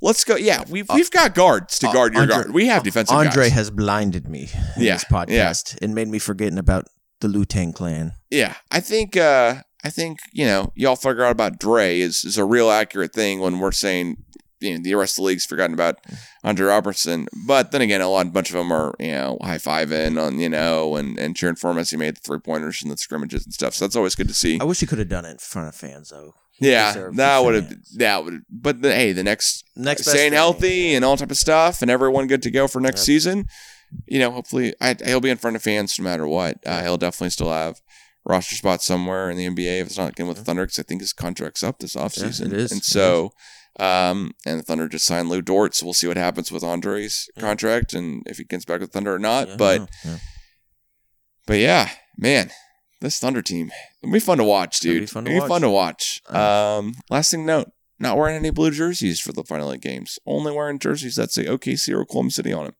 Let's go. Yeah, we've we've got guards to Uh, guard your Andre- guard. We have defensive Andre guys. has blinded me in Yeah, this podcast and made me forgetting about the Lutang clan. Yeah, I think uh I think you know y'all figure out about Dre is is a real accurate thing when we're saying you know the rest of the league's forgotten about Andre Roberson. But then again, a lot, a bunch of them are you know high fiving on you know and and cheering for him as he made the three pointers and the scrimmages and stuff. So that's always good to see. I wish he could have done it in front of fans, though. He Yeah, that would have that would. But the, hey, the next Next staying thing. healthy and all type of stuff, and everyone good to go for next Yep. season. You know, hopefully, I, he'll be in front of fans no matter what. Uh, he'll definitely still have roster spot somewhere in the NBA if it's not again with the Thunder, because I think his contract's up this offseason. it is. and so, um, and the Thunder just signed Lu Dort, so we'll see what happens with Andre's Yeah. contract and if he gets back with Thunder or not. Yeah, but, yeah. but yeah, man. This Thunder team, it'll be fun to watch, It'll dude. be fun to It'll be fun to watch. Uh, Um, last thing to note, not wearing any blue jerseys for the Final Eight games. Only wearing jerseys that say OKC or Oklahoma City on them.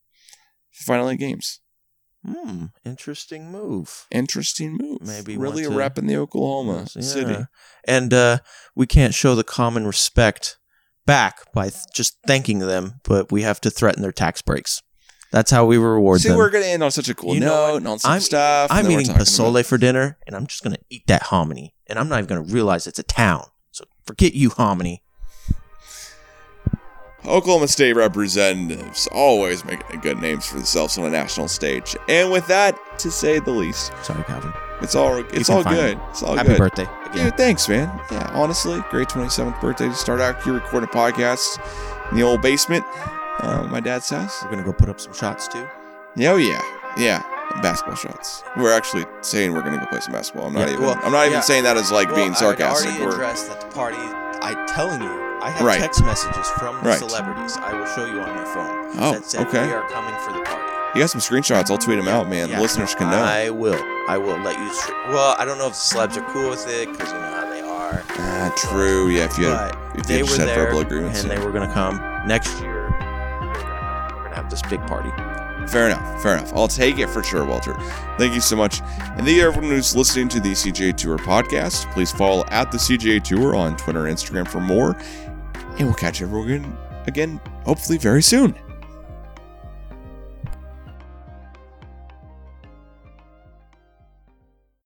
For Final Eight games. Hmm, interesting move. Interesting move. Maybe really to- repping the Oklahoma Yeah. City. And uh, we can't show the common respect back by th- just thanking them, but we have to threaten their tax breaks. That's how we reward See, them. See, we're gonna end on such a cool You note and on some I'm- stuff. I'm eating posole about- for dinner, and I'm just going to eat that hominy, and I'm not even going to realize it's a town. So forget you, hominy. Oklahoma State representatives always making good names for themselves on a national stage. And with that, to say the least, Sorry, Calvin. it's all it's all good. me. It's all good. Happy good. birthday again. Dude, thanks, man. Yeah, honestly, great 27th birthday to start out here recording a podcast in the old basement, uh, my dad's house. We're going to go put up some shots too. Yeah, oh yeah, yeah. Basketball shots. We're actually saying we're gonna go play some basketball. I'm not Yeah, even. well, I'm not even yeah. saying that as like Well, being I sarcastic. already We're, addressed that the party. I telling you, I have Right. text messages from the Right. celebrities. I will show you on my phone. Oh, that said okay. We are coming for the party. you got some screenshots? I'll tweet them out, man. Yeah, the listeners can know. I will. I will let you. Str- well, I don't know if the celebs are cool with it because you know how they are. ah, true. Yeah, if you had, if they they were there verbal agreements. and yeah. they were going to come next year. We're going to have this big party. Fair enough. Fair enough. I'll take it for sure, Walter. Thank you so much. And thank you everyone who's listening to the CGA Tour podcast. Please follow at the CGA Tour on Twitter and Instagram for more. And we'll catch everyone again, hopefully very soon.